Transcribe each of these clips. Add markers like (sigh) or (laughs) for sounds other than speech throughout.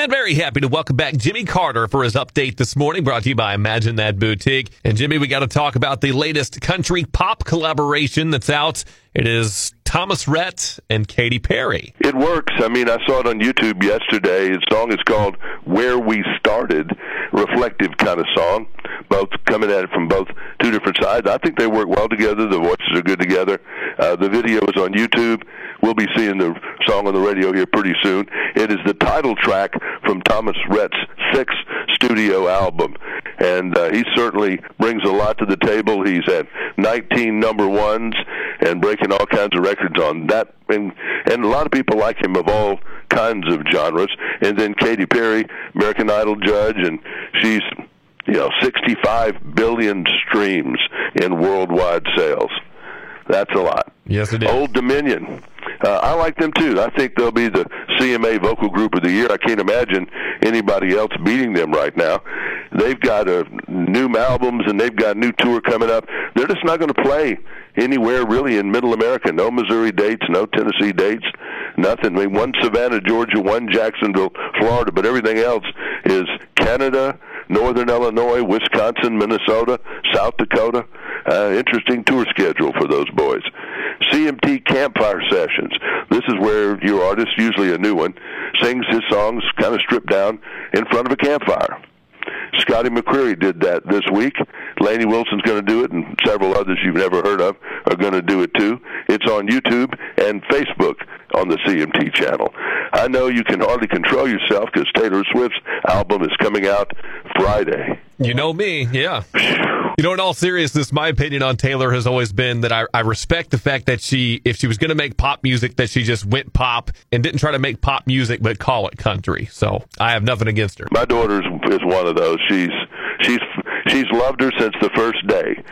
And very happy to welcome back Jimmy Carter for his update this morning, brought to you by Imagine That Boutique. And Jimmy, we got to talk about the latest country pop collaboration that's out. It is Thomas Rhett and Katy Perry. It works. I mean, I saw it on YouTube yesterday. The song is called Where We Started, reflective kind of song, both coming at it from both two different sides. I think they work well together. The voices are good together. Uh, the video is on YouTube. We'll be seeing the song on the radio here pretty soon. It is the title track from Thomas Rhett's sixth studio album. And uh, he certainly brings a lot to the table. He's had 19 number ones and breaking all kinds of records on that. And, and a lot of people like him of all kinds of genres. And then Katy Perry, American Idol judge, and she's you know 65 billion streams in worldwide sales. That's a lot. Yes, it is. Old Dominion. Uh, I like them too. I think they'll be the CMA Vocal Group of the Year. I can't imagine anybody else beating them right now. They've got uh, new albums and they've got a new tour coming up. They're just not going to play anywhere really in Middle America. No Missouri dates, no Tennessee dates, nothing. I mean, one Savannah, Georgia, one Jacksonville, Florida, but everything else is Canada, Northern Illinois, Wisconsin, Minnesota, South Dakota. Uh, interesting tour schedule for those boys. CMT Campfire Sessions. This is where your artist, usually a new one, sings his songs kind of stripped down in front of a campfire. Scotty McCreery did that this week. Lainey Wilson's going to do it, and several others you've never heard of are going to do it too. It's on YouTube and Facebook on the CMT channel. I know you can hardly control yourself because Taylor Swift's album is coming out Friday. You know me, yeah. You know, in all seriousness, my opinion on Taylor has always been that I, I respect the fact that she, if she was going to make pop music, that she just went pop and didn't try to make pop music but call it country. So I have nothing against her. My daughter is one of those. She's she's she's loved her since the first day.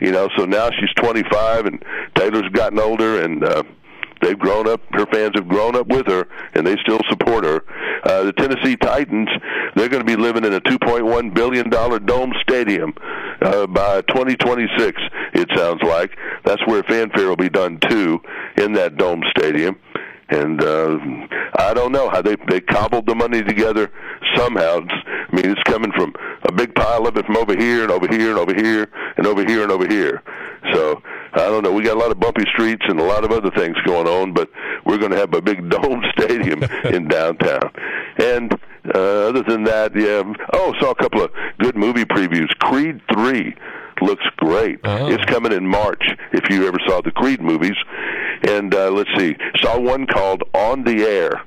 You know, so now she's 25 and Taylor's gotten older and. uh they've grown up. Her fans have grown up with her, and they still support her. Uh, the Tennessee Titans, they're going to be living in a 2.1 billion dollar dome stadium uh, by 2026. It sounds like that's where Fan Fair will be done too in that dome stadium. And uh, I don't know how they they cobbled the money together somehow. I mean, it's coming from a big pile of it from over here and over here and over here and over here and over here. So I don't know. We got a lot of bumpy streets and a lot of other things going on, but we're going to have a big (laughs) dome stadium (laughs) in downtown. And uh, other than that, yeah. Oh, saw a couple of good movie previews. Creed three looks great. Oh. It's coming in March. If you ever saw the Creed movies, and uh, let's see, saw one called On the Air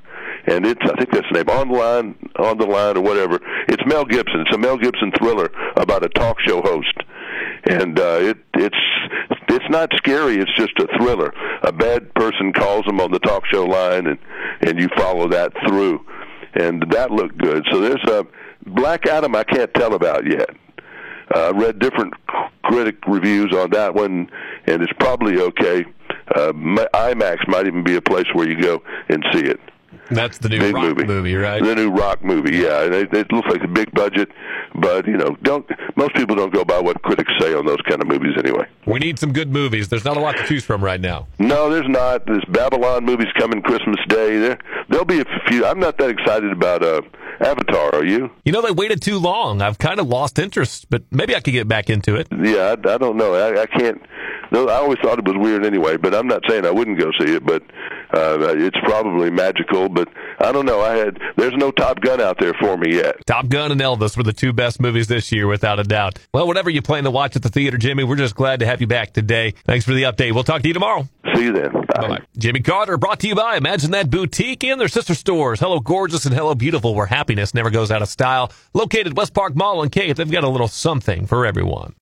and it's I think that's the name on the line on the line or whatever. It's Mel Gibson. It's a Mel Gibson thriller about a talk show host, and uh, it it's it's not scary. It's just a thriller. A bad person calls him on the talk show line, and and you follow that through, and that looked good. So there's a Black Adam I can't tell about yet. Uh, read different critic reviews on that one, and it's probably okay. Uh, IMAX might even be a place where you go and see it. That's the new Big rock movie. movie, right? The new rock movie, yeah. And It, it looks like a big budget, but you know, don't most people don't go by what critics say on those kind of movies anyway. We need some good movies. There's not a lot to choose from right now. No, there's not. There's Babylon movies coming Christmas Day. There, there'll be a few. I'm not that excited about uh, Avatar. Are you? You know, they waited too long. I've kind of lost interest, but maybe I could get back into it. Yeah, I, I don't know. I, I can't. No, I always thought it was weird anyway. But I'm not saying I wouldn't go see it. But uh, it's probably magical. But I don't know. I had. There's no Top Gun out there for me yet. Top Gun and Elvis were the two best movies this year, without a doubt. Well, whatever you plan to watch at the theater, Jimmy, we're just glad to have you back today. Thanks for the update. We'll talk to you tomorrow. See you then. Bye. Bye-bye. Jimmy Carter brought to you by Imagine That Boutique and their sister stores. Hello Gorgeous and Hello Beautiful, where happiness never goes out of style. Located West Park Mall in Cape, they've got a little something for everyone.